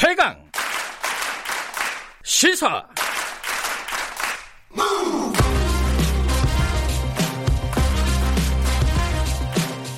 최강 시사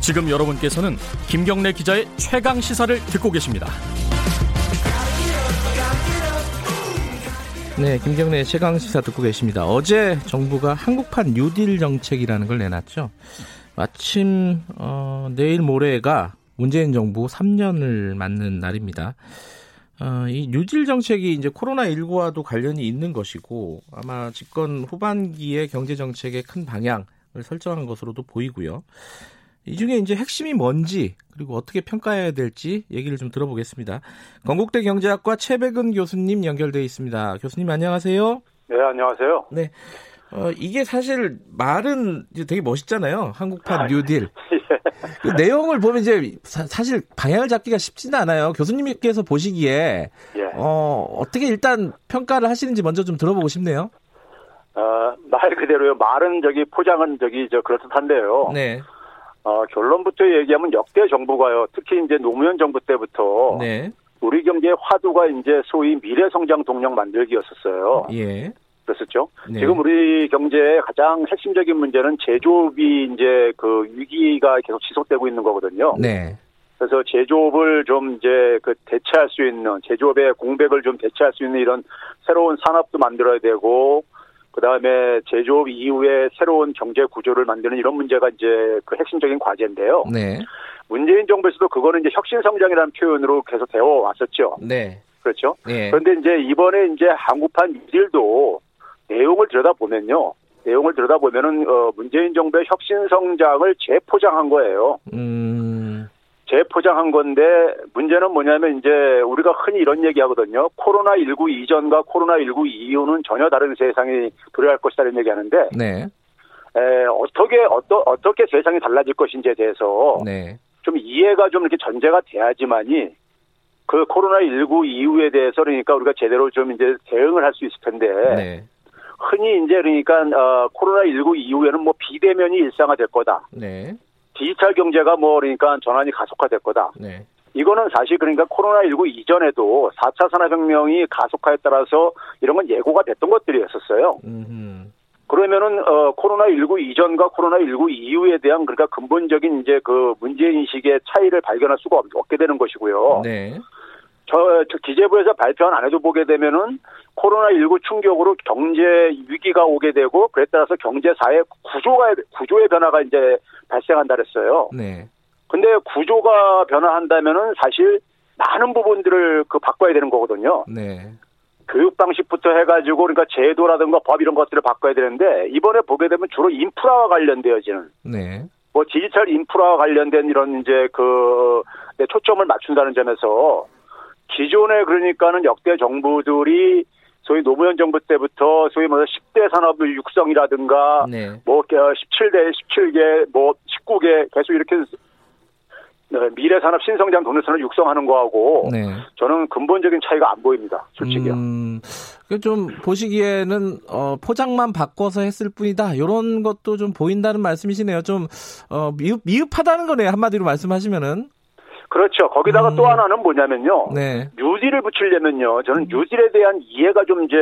지금 여러분께서는 김경래 기자의 최강 시사를 듣고 계십니다. 네, 김경래 최강 시사 듣고 계십니다. 어제 정부가 한국판 뉴딜 정책이라는 걸 내놨죠. 마침 어, 내일 모레가 문재인 정부 3년을 맞는 날입니다. 어, 이 뉴딜 정책이 이제 코로나 19와도 관련이 있는 것이고 아마 집권 후반기의 경제 정책의 큰 방향을 설정한 것으로도 보이고요. 이 중에 이제 핵심이 뭔지 그리고 어떻게 평가해야 될지 얘기를 좀 들어보겠습니다. 건국대 경제학과 최백은 교수님 연결돼 있습니다. 교수님 안녕하세요. 네 안녕하세요. 네. 어, 이게 사실 말은 되게 멋있잖아요. 한국판 아, 뉴딜. 예. 그 내용을 보면 이제 사, 실 방향을 잡기가 쉽지는 않아요. 교수님께서 보시기에 예. 어, 어떻게 일단 평가를 하시는지 먼저 좀 들어보고 싶네요. 어, 말 그대로요. 말은 저기 포장은 저기 저 그렇듯한데요. 네. 어, 결론부터 얘기하면 역대 정부가요. 특히 이제 노무현 정부 때부터 네. 우리 경제의 화두가 이제 소위 미래 성장 동력 만들기였었어요. 예. 그랬었죠. 네. 지금 우리 경제의 가장 핵심적인 문제는 제조업이 이제 그 위기가 계속 지속되고 있는 거거든요. 네. 그래서 제조업을 좀 이제 그 대체할 수 있는 제조업의 공백을 좀 대체할 수 있는 이런 새로운 산업도 만들어야 되고 그다음에 제조업 이후에 새로운 경제 구조를 만드는 이런 문제가 이제 그 핵심적인 과제인데요. 네. 문재인 정부에서도 그거는 이제 혁신 성장이라는 표현으로 계속 되어 왔었죠. 네. 그렇죠? 네. 그런데 이제 이번에 이제 한국판 일도 내용을 들여다보면요. 내용을 들여다보면은 어 문재인 정부의 혁신 성장을 재포장한 거예요. 음. 재포장한 건데 문제는 뭐냐면 이제 우리가 흔히 이런 얘기하거든요. 코로나 19 이전과 코로나 19 이후는 전혀 다른 세상이 도래할 것이다 이런 얘기하는데 네. 에, 어떻게 어떠, 어떻게 세상이 달라질 것인지에 대해서 네. 좀 이해가 좀 이렇게 전제가 돼야지만이 그 코로나 19 이후에 대해서 그러니까 우리가 제대로 좀 이제 대응을 할 수 있을 텐데 네. 흔히 이제 그러니까 어, 코로나 19 이후에는 뭐 비대면이 일상화될 거다. 네. 디지털 경제가 뭐 그러니까 전환이 가속화될 거다. 네. 이거는 사실 그러니까 코로나19 이전에도 4차 산업혁명이 가속화에 따라서 이런 건 예고가 됐던 것들이었었어요. 음. 그러면은 어 코로나19 이전과 코로나19 이후에 대한 그러니까 근본적인 이제 그 문제 인식의 차이를 발견할 수가 없- 없게 되는 것이고요. 네. 저, 저 기재부에서 발표한 안에도 보게 되면은 코로나19 충격으로 경제 위기가 오게 되고 그에 따라서 경제 사회 구조가 구조의 변화가 이제 발생한다 그랬어요. 네. 근데 구조가 변화한다면은 사실 많은 부분들을 그 바꿔야 되는 거거든요. 네. 교육 방식부터 해가지고 그러니까 제도라든가 법 이런 것들을 바꿔야 되는데 이번에 보게 되면 주로 인프라와 관련되어지는 네. 뭐 디지털 인프라와 관련된 이런 이제 그 네, 초점을 맞춘다는 점에서 기존에 그러니까는 역대 정부들이 소위 노무현 정부 때부터 소위 뭐 10대 산업 육성이라든가 네. 뭐 17대 17개 뭐 19개 계속 이렇게 네, 미래 산업 신성장 동력선을 육성하는 거하고 네. 저는 근본적인 차이가 안 보입니다. 솔직히요. 음, 그좀 보시기에는 어, 포장만 바꿔서 했을 뿐이다. 이런 것도 좀 보인다는 말씀이시네요. 좀 어, 미흡, 미흡하다는 거네요. 한마디로 말씀하시면은. 그렇죠. 거기다가 음. 또 하나는 뭐냐면요. 네. 뉴딜을 붙이려면요. 저는 뉴딜에 대한 이해가 좀 이제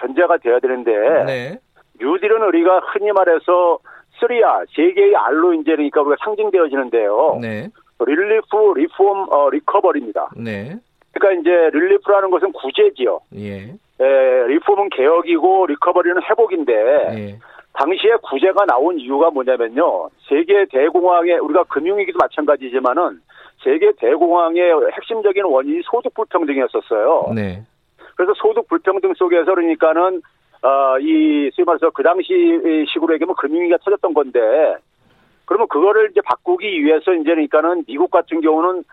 전제가 돼야 되는데 네. 뉴딜은 우리가 흔히 말해서 3R, 세 개의 R로 이제 그러니까 우리가 상징되어지는데요. 네. relief, reform, 어, recovery입니다. 네. 그러니까 이제 relief라는 것은 구제지요. 예. 에, reform은 개혁이고 recovery는 회복인데 예. 당시에 구제가 나온 이유가 뭐냐면요. 세계 대공황의 우리가 금융위기도 마찬가지지만은 세계 대공황의 핵심적인 원인이 소득 불평등이었었어요. 네. 그래서 소득 불평등 속에서 그러니까는 어, 이 소위 말해서 그 당시 식으로 얘기하면 금융위기가 터졌던 건데 그러면 그거를 이제 바꾸기 위해서 이제 그러니까는 미국 같은 경우는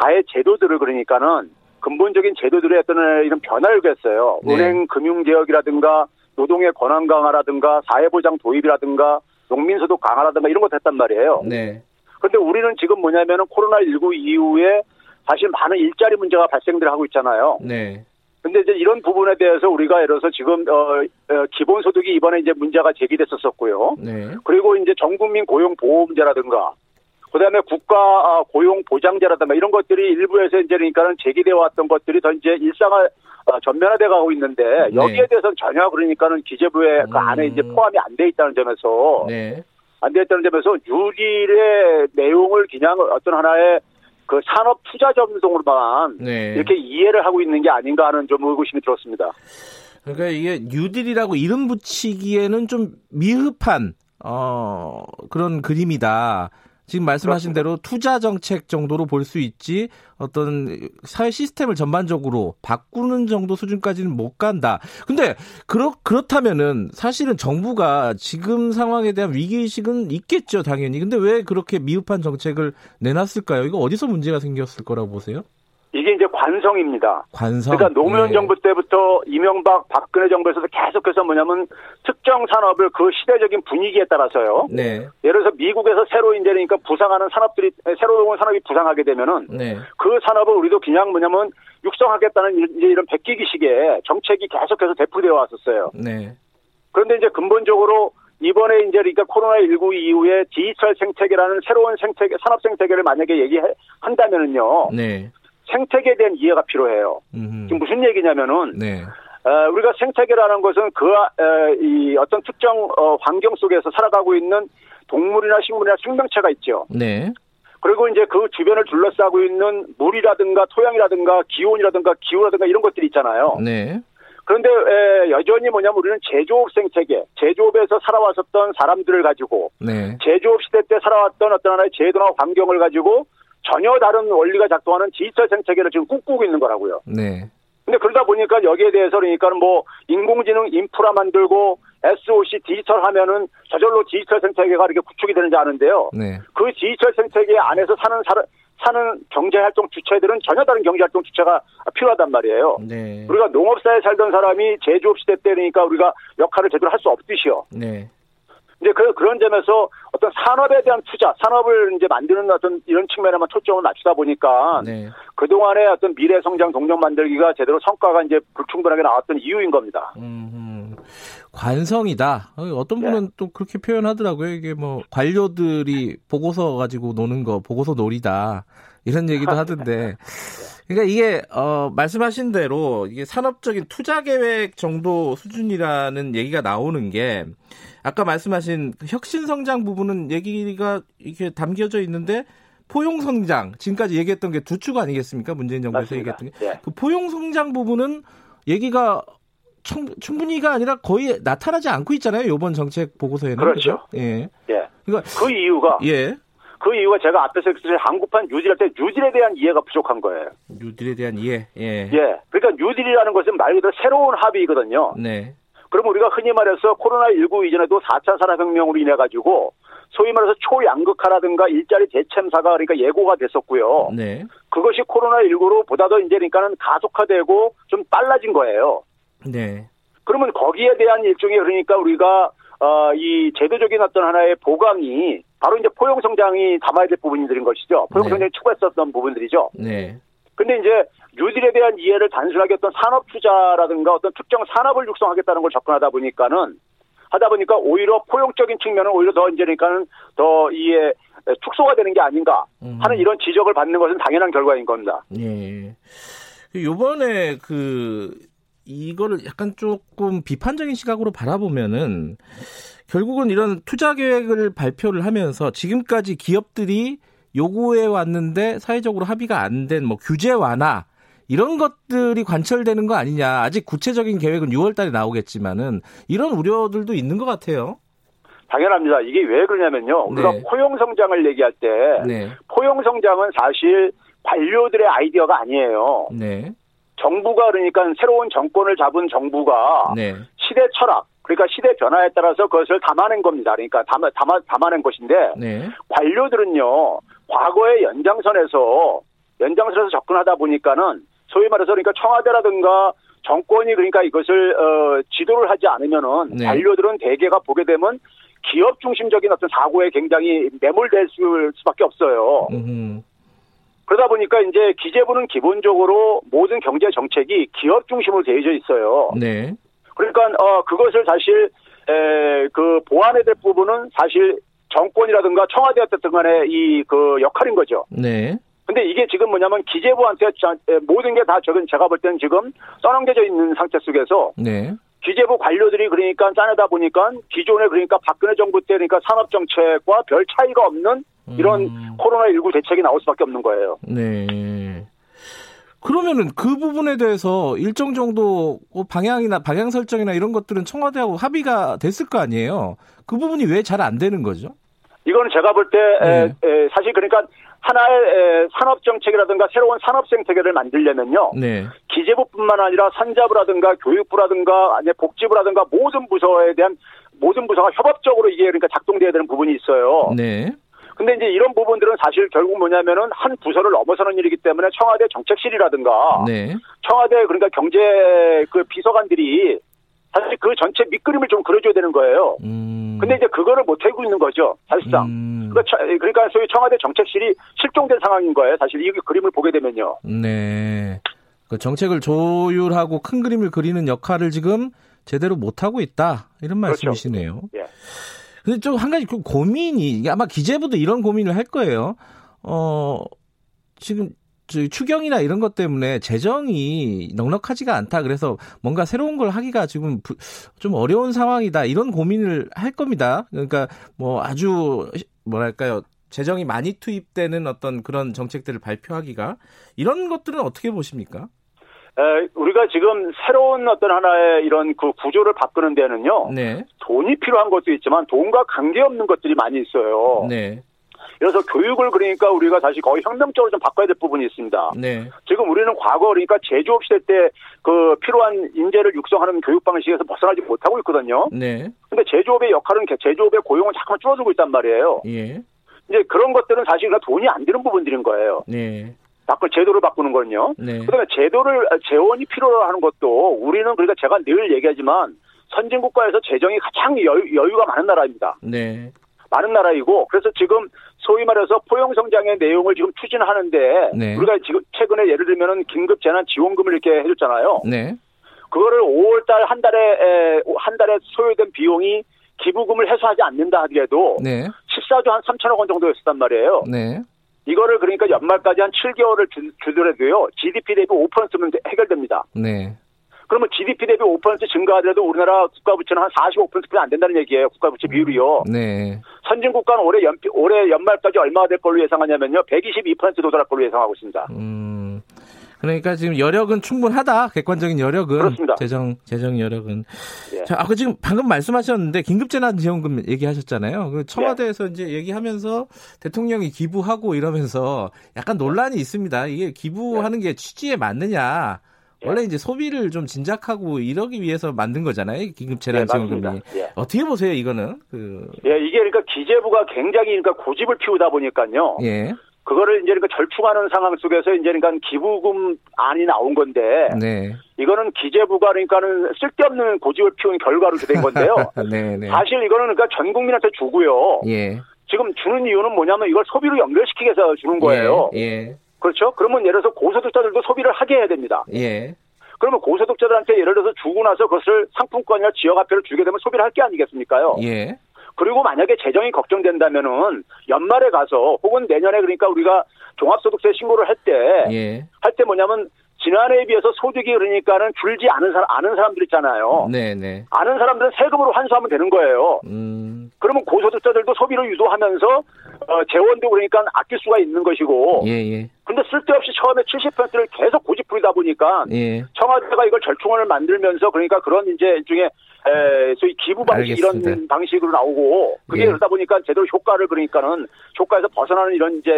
사회 제도들을 그러니까는 근본적인 제도들의 어떤 이런 변화를 했어요. 네. 은행 금융 개혁이라든가 노동의 권한 강화라든가 사회보장 도입이라든가 농민소득 강화라든가 이런 거 됐단 말이에요. 네. 그런데 우리는 지금 뭐냐면은 코로나19 이후에 사실 많은 일자리 문제가 발생들 하고 있잖아요. 네. 근데 이제 이런 부분에 대해서 우리가 예를 들어서 지금 어, 어, 기본소득이 이번에 이제 문제가 제기됐었었고요. 네. 그리고 이제 전국민 고용 보호 문제라든가 그다음에 국가 고용 보장제라든가 이런 것들이 일부에서 이제 그러니까는 제기되어 왔던 것들이 더 이제 일상화 전면화돼 가고 있는데 네. 여기에 대해서는 전혀 그러니까는 기재부의 그 음. 그 안에 이제 포함이 안 돼 있다는 점에서 네. 안돼 있다는 점에서 유리의 내용을 그냥 어떤 하나의 그 산업 투자 전송으로만 네. 이렇게 이해를 하고 있는 게 아닌가 하는 좀 의구심이 들었습니다. 그러니까 이게 뉴딜이라고 이름 붙이기에는 좀 미흡한 어 그런 그림이다. 지금 말씀하신 그렇습니다. 대로 투자 정책 정도로 볼 수 있지 어떤 사회 시스템을 전반적으로 바꾸는 정도 수준까지는 못 간다. 근데 그렇 그렇다면은 사실은 정부가 지금 상황에 대한 위기 의식은 있겠죠, 당연히. 근데 왜 그렇게 미흡한 정책을 내놨을까요? 이거 어디서 문제가 생겼을 거라고 보세요? 이게 이제 관성입니다. 관성. 그러니까 노무현 네. 정부 때부터 이명박, 박근혜 정부에서도 계속해서 뭐냐면 특정 산업을 그 시대적인 분위기에 따라서요. 네. 예를 들어서 미국에서 새로 이제 그러니까 부상하는 산업들이 새로운 산업이 부상하게 되면은 네. 그 산업을 우리도 그냥 뭐냐면 육성하겠다는 이제 이런 베끼기식의 정책이 계속해서 대표되어 왔었어요. 네. 그런데 이제 근본적으로 이번에 이제 그러니까 코로나 19 이후에 디지털 생태계라는 새로운 생태계, 산업 생태계를 만약에 얘기한다면은요. 네. 생태계에 대한 이해가 필요해요. 음흠. 지금 무슨 얘기냐면은 네. 어, 우리가 생태계라는 것은 그, 어, 이 어떤 특정 어, 환경 속에서 살아가고 있는 동물이나 식물이나 생명체가 있죠. 네. 그리고 이제 그 주변을 둘러싸고 있는 물이라든가 토양이라든가 기온이라든가 기후라든가 이런 것들이 있잖아요. 네. 그런데 에, 여전히 뭐냐면 우리는 제조업 생태계, 제조업에서 살아왔었던 사람들을 가지고 네. 제조업 시대 때 살아왔던 어떤 하나의 제도나 환경을 가지고 전혀 다른 원리가 작동하는 디지털 생태계를 지금 꿈꾸고 있는 거라고요. 네. 근데 그러다 보니까 여기에 대해서 그러니까는 뭐 인공지능 인프라 만들고 SOC 디지털 하면은 저절로 디지털 생태계가 이렇게 구축이 되는지 아는데요. 네. 그 디지털 생태계 안에서 사는 사람 사는 경제활동 주체들은 전혀 다른 경제활동 주체가 필요하단 말이에요. 네. 우리가 농업사에 살던 사람이 제조업 시대 때니까 우리가 역할을 제대로 할 수 없듯이요. 네. 이제 그, 그런 점에서 어떤 산업에 대한 투자, 산업을 이제 만드는 어떤 이런 측면에만 초점을 맞추다 보니까 네. 그동안의 어떤 미래 성장 동력 만들기가 제대로 성과가 이제 불충분하게 나왔던 이유인 겁니다. 음, 관성이다. 어떤 분은 네. 또 그렇게 표현하더라고요. 이게 뭐 관료들이 보고서 가지고 노는 거, 보고서 놀이다. 이런 얘기도 하던데. 그러니까 이게 어 말씀하신 대로 이게 산업적인 투자 계획 정도 수준이라는 얘기가 나오는 게 아까 말씀하신 그 혁신 성장 부분은 얘기가 이렇게 담겨져 있는데 포용 성장 지금까지 얘기했던 게 두 축 아니겠습니까? 문재인 정부에서 맞습니다. 얘기했던 게. 예. 그 포용 성장 부분은 얘기가 충분히가 아니라 거의 나타나지 않고 있잖아요. 이번 정책 보고서에는. 그렇죠. 그렇죠? 예. 예. 그러니까 그 이유가 예. 그 이유가 제가 앞에서 한국판 뉴딜 할 때 뉴딜에 대한 이해가 부족한 거예요. 뉴딜에 대한 이해. 예. 예. 그러니까 뉴딜이라는 것은 말 그대로 새로운 합의거든요. 네. 그럼 우리가 흔히 말해서 코로나19 이전에도 4차 산업혁명으로 인해 가지고 소위 말해서 초양극화라든가 일자리 대참사가 그러니까 예고가 됐었고요. 네. 그것이 코로나19로 보다 더 이제 그러니까는 가속화되고 좀 빨라진 거예요. 네. 그러면 거기에 대한 일종의 그러니까 우리가 어, 이 제도적인 어떤 하나의 보강이 바로 이제 포용 성장이 담아야 될 부분들인 것이죠. 포용 성장이 네. 추구했었던 부분들이죠. 네. 근데 이제 뉴딜에 대한 이해를 단순하게 어떤 산업 투자라든가 어떤 특정 산업을 육성하겠다는 걸 접근하다 보니까는 하다 보니까 오히려 포용적인 측면은 오히려 더 이제 그러니까는 더 이에 축소가 되는 게 아닌가 하는 음. 이런 지적을 받는 것은 당연한 결과인 겁니다. 예. 요번에 그 이거를 약간 조금 비판적인 시각으로 바라보면은 결국은 이런 투자 계획을 발표를 하면서 지금까지 기업들이 요구해 왔는데 사회적으로 합의가 안 된 뭐 규제 완화 이런 것들이 관철되는 거 아니냐. 아직 구체적인 계획은 6월 달에 나오겠지만은 이런 우려들도 있는 것 같아요. 당연합니다. 이게 왜 그러냐면요. 우리가 네. 포용 성장을 얘기할 때 네. 포용 성장은 사실 관료들의 아이디어가 아니에요. 네. 정부가 그러니까 새로운 정권을 잡은 정부가 네. 시대 철학 그러니까 시대 변화에 따라서 그것을 담아낸 겁니다. 그러니까 담아, 담아, 담아낸 것인데 네. 관료들은요 과거의 연장선에서 연장선에서 접근하다 보니까는 소위 말해서 그러니까 청와대라든가 정권이 그러니까 이것을 어, 지도를 하지 않으면은 네. 관료들은 대개가 보게 되면 기업 중심적인 어떤 사고에 굉장히 매몰될 수밖에 없어요. 음흠. 그러다 보니까 이제 기재부는 기본적으로 모든 경제 정책이 기업 중심으로 되어져 있어요. 네. 그러니까 어 그것을 사실 에, 그 보완해야 될 부분은 사실 정권이라든가 청와대 어쨌든 간에 이 그 역할인 거죠. 네. 근데 이게 지금 뭐냐면 기재부한테 모든 게 다 저건 제가 볼 때는 지금 떠넘겨져 있는 상태 속에서 네. 기재부 관료들이 그러니까 짜내다 보니까 기존에 그러니까 박근혜 정부 때 그러니까 산업 정책과 별 차이가 없는 이런 음. 코로나 19 대책이 나올 수밖에 없는 거예요. 네. 그러면은 그 부분에 대해서 일정 정도 뭐 방향이나 방향 설정이나 이런 것들은 청와대하고 합의가 됐을 거 아니에요. 그 부분이 왜 잘 안 되는 거죠? 이거는 제가 볼때 네. 사실 그러니까 하나의 에, 산업 정책이라든가 새로운 산업 생태계를 만들려면요. 네. 기재부뿐만 아니라 산자부라든가 교육부라든가 아니 복지부라든가 모든 부서에 대한 모든 부서가 협업적으로 이게 그러니까 작동돼야 되는 부분이 있어요. 네. 근데 이제 이런 부분들은 사실 결국 뭐냐면은 한 부서를 넘어서는 일이기 때문에 청와대 정책실이라든가 네. 청와대 그러니까 경제 그 비서관들이 사실 그 전체 밑그림을 좀 그려줘야 되는 거예요. 음. 근데 이제 그거를 못 하고 있는 거죠, 사실상. 음. 그러니까, 차- 그러니까 소위 청와대 정책실이 실종된 상황인 거예요. 사실 이 그림을 보게 되면요. 네. 그 정책을 조율하고 큰 그림을 그리는 역할을 지금 제대로 못 하고 있다. 이런 그렇죠. 말씀이시네요. 예. 근데 좀 한 가지 그 고민이 아마 기재부도 이런 고민을 할 거예요. 어 지금 추경이나 이런 것 때문에 재정이 넉넉하지가 않다. 그래서 뭔가 새로운 걸 하기가 지금 부- 좀 어려운 상황이다. 이런 고민을 할 겁니다. 그러니까 뭐 아주 뭐랄까요. 재정이 많이 투입되는 어떤 그런 정책들을 발표하기가 이런 것들은 어떻게 보십니까? 에, 우리가 지금 새로운 어떤 하나의 이런 그 구조를 바꾸는 데는요. 네. 돈이 필요한 것도 있지만 돈과 관계없는 것들이 많이 있어요. 네. 그래서 교육을 그러니까 우리가 다시 거의 혁명적으로 좀 바꿔야 될 부분이 있습니다. 네. 지금 우리는 과거 그러니까 제조업 시대 때 그 필요한 인재를 육성하는 교육 방식에서 벗어나지 못하고 있거든요. 네. 근데 제조업의 역할은 개- 제조업의 고용은 자꾸만 줄어들고 있단 말이에요. 예. 이제 그런 것들은 사실 그냥 돈이 안 드는 부분들인 거예요. 네. 바꾸 제도를 바꾸는 거는요. 네. 그다음에 제도를 재원이 필요로 하는 것도 우리는 그러니까 제가 늘 얘기하지만 선진 국가에서 재정이 가장 여유, 여유가 많은 나라입니다. 네. 많은 나라이고 그래서 지금 소위 말해서 포용 성장의 내용을 지금 추진하는데 네. 우리가 지금 최근에 예를 들면은 긴급 재난 지원금을 이렇게 해줬잖아요. 네. 그거를 5월 달 한 달에 에, 한 달에 소요된 비용이 기부금을 해소하지 않는다 하더라도 네. 14조 한 3천억 원 정도였단 말이에요. 네. 이거를 그러니까 연말까지 한 7개월을 주, 주더라도요. GDP 대비 5%면 해결됩니다. 네. 그러면 GDP 대비 5% 증가하더라도 우리나라 국가 부채는 한 45%뿐이 안 된다는 얘기예요. 국가 부채 비율이요. 네. 선진 국가는 올해 연 올해 연말까지 얼마가 될 걸로 예상하냐면요. 122% 도달할 걸로 예상하고 있습니다. 음. 그러니까 지금 여력은 충분하다. 객관적인 여력은 그렇습니다. 재정 재정 여력은. 예. 자, 아까 지금 방금 말씀하셨는데 긴급재난지원금 얘기하셨잖아요. 그 청와대에서 예. 이제 얘기하면서 대통령이 기부하고 이러면서 약간 논란이 있습니다. 이게 기부하는 게 취지에 맞느냐? 예. 원래 이제 소비를 좀 진작하고 이러기 위해서 만든 거잖아요. 예, 긴급재난지원금이. 예. 어떻게 보세요, 이거는? 그 예, 이게 그러니까 기재부가 굉장히 그러니까 고집을 피우다 보니까요. 예. 그거를 이제 그러니까 절충하는 상황 속에서 이제 그러니까 기부금 안이 나온 건데 네. 이거는 기재부가 그러니까는 쓸데없는 고집을 피운 결과로 된 건데요. 네, 네. 사실 이거는 그러니까 전 국민한테 주고요. 예. 지금 주는 이유는 뭐냐면 이걸 소비로 연결시키기 위해서 주는 거예요. 예. 예. 그렇죠? 그러면 예를 들어서 고소득자들도 소비를 하게 해야 됩니다. 예. 그러면 고소득자들한테 예를 들어서 주고 나서 그것을 상품권이나 지역화폐를 주게 되면 소비를 할 게 아니겠습니까요? 예. 그리고 만약에 재정이 걱정된다면은 연말에 가서 혹은 내년에 그러니까 우리가 종합소득세 신고를 할 때 할때 예. 뭐냐면 지난해에 비해서 소득이 그러니까는 줄지 않은 사람 아는 사람들 있잖아요. 네, 네. 아는 사람들은 세금으로 환수하면 되는 거예요. 음. 그러면 고소득자들도 소비를 유도하면서 어, 재원도 그러니까 아낄 수가 있는 것이고. 예, 예. 근데 쓸데없이 처음에 70%를 계속 고집 부리다 보니까 예. 청와대가 이걸 절충원을 만들면서 그러니까 그런 이제 일종의 에, 소위 기부 방식 알겠습니다. 이런 방식으로 나오고 그게 예. 그러다 보니까 제대로 효과를 그러니까는 효과에서 벗어나는 이런 이제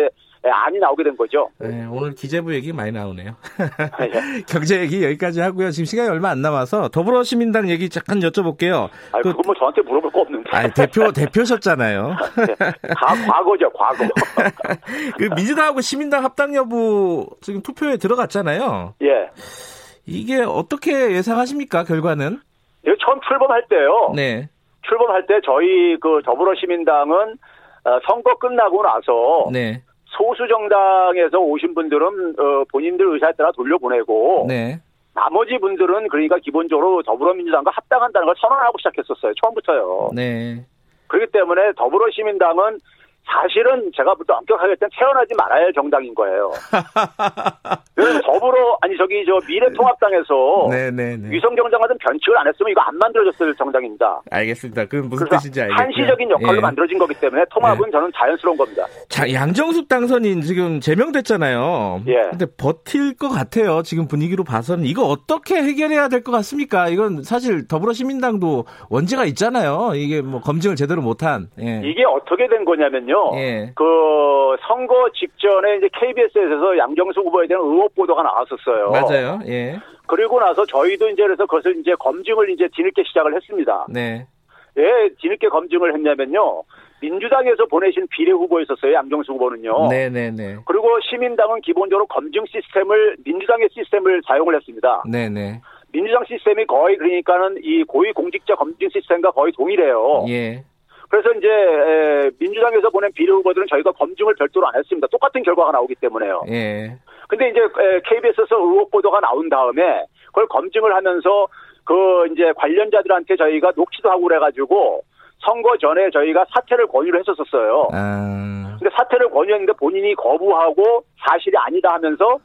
에, 안이 나오게 된 거죠. 네, 오늘 기재부 얘기 많이 나오네요. 예. 경제 얘기 여기까지 하고요. 지금 시간이 얼마 안 남아서 더불어시민당 얘기 잠깐 여쭤볼게요. 아, 그- 그건 뭐 저한테 물어볼 거 없는데. 아, 대표 대표셨잖아요. 다 과거죠, 과거. 그 민주당하고 시민당 합당 여부 지금 투표에 들어갔잖아요. 예. 이게 어떻게 예상하십니까? 결과는? 이거 처음 출범할 때요. 네. 출범할 때 저희 그 더불어 시민당은 어, 선거 끝나고 나서 네. 소수 정당에서 오신 분들은 어, 본인들 의사에 따라 돌려보내고 네. 나머지 분들은 그러니까 기본적으로 더불어민주당과 합당한다는 걸 선언하고 시작했었어요. 처음부터요. 네. 그렇기 때문에 더불어시민당은 사실은 제가 부터 엄격하게 했던 태어나지 말아야 할 정당인 거예요. 더불어 아니 저기 저 미래통합당에서 네네네. 위성정당 같은 변칙을 안 했으면 이거 안 만들어졌을 정당입니다. 알겠습니다. 그 무슨 그래서 뜻인지 알겠고요. 한시적인 역할로 예. 만들어진 거기 때문에 통합은 저는 자연스러운 겁니다. 자, 양정숙 당선인 지금 제명됐잖아요. 예. 근데 버틸 것 같아요. 지금 분위기로 봐서는 이거 어떻게 해결해야 될 것 같습니까? 이건 사실 더불어시민당도 원죄가 있잖아요. 이게 뭐 검증을 제대로 못한. 예. 이게 어떻게 된 거냐면요. 예. 그 선거 직전에 이제 KBS에서 양정수 후보에 대한 의혹 보도가 나왔었어요. 맞아요. 예. 그리고 나서 저희도 이제 그래서 그것을 이제 검증을 이제 뒤늦게 시작을 했습니다. 네. 왜 뒤늦게 검증을 했냐면요. 민주당에서 보내신 비례 후보였었어요. 양정수 후보는요. 네네네. 그리고 시민당은 기본적으로 검증 시스템을 민주당의 시스템을 사용을 했습니다. 네네. 민주당 시스템이 거의 그러니까는 이 고위 공직자 검증 시스템과 거의 동일해요. 예. 그래서 이제 에, 민주당에서 보낸 비례 후보들은 저희가 검증을 별도로 안 했습니다. 똑같은 결과가 나오기 때문에요. 예. 근데 이제 에, KBS에서 의혹 보도가 나온 다음에 그걸 검증을 하면서 그 이제 관련자들한테 저희가 녹취도 하고 그래가지고 선거 전에 저희가 사퇴를 권유를 했었었어요. 아. 근데 사퇴를 권유했는데 본인이 거부하고 사실이 아니다 하면서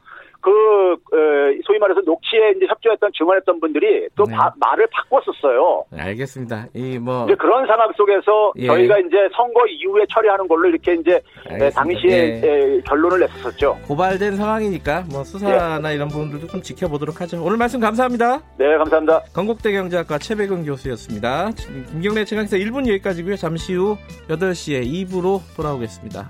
그 어, 소위 말해서 녹취에 이제 협조했던 증언했던 분들이 또 네. 바- 말을 바꿨었어요. 알겠습니다. 이 뭐. 이제 그런 상황 속에서 예. 저희가 이제 선거 이후에 처리하는 걸로 이렇게 이제 알겠습니다. 에, 당시에 예. 에, 결론을 냈었죠. 고발된 상황이니까 뭐 수사나 이런 부분들도 좀 지켜보도록 하죠. 오늘 말씀 감사합니다. 네, 감사합니다. 건국대 경제학과 최백은 교수였습니다. 김경래 최강기사 1분 여기까지고요. 잠시 후 8시에 2부로 돌아오겠습니다.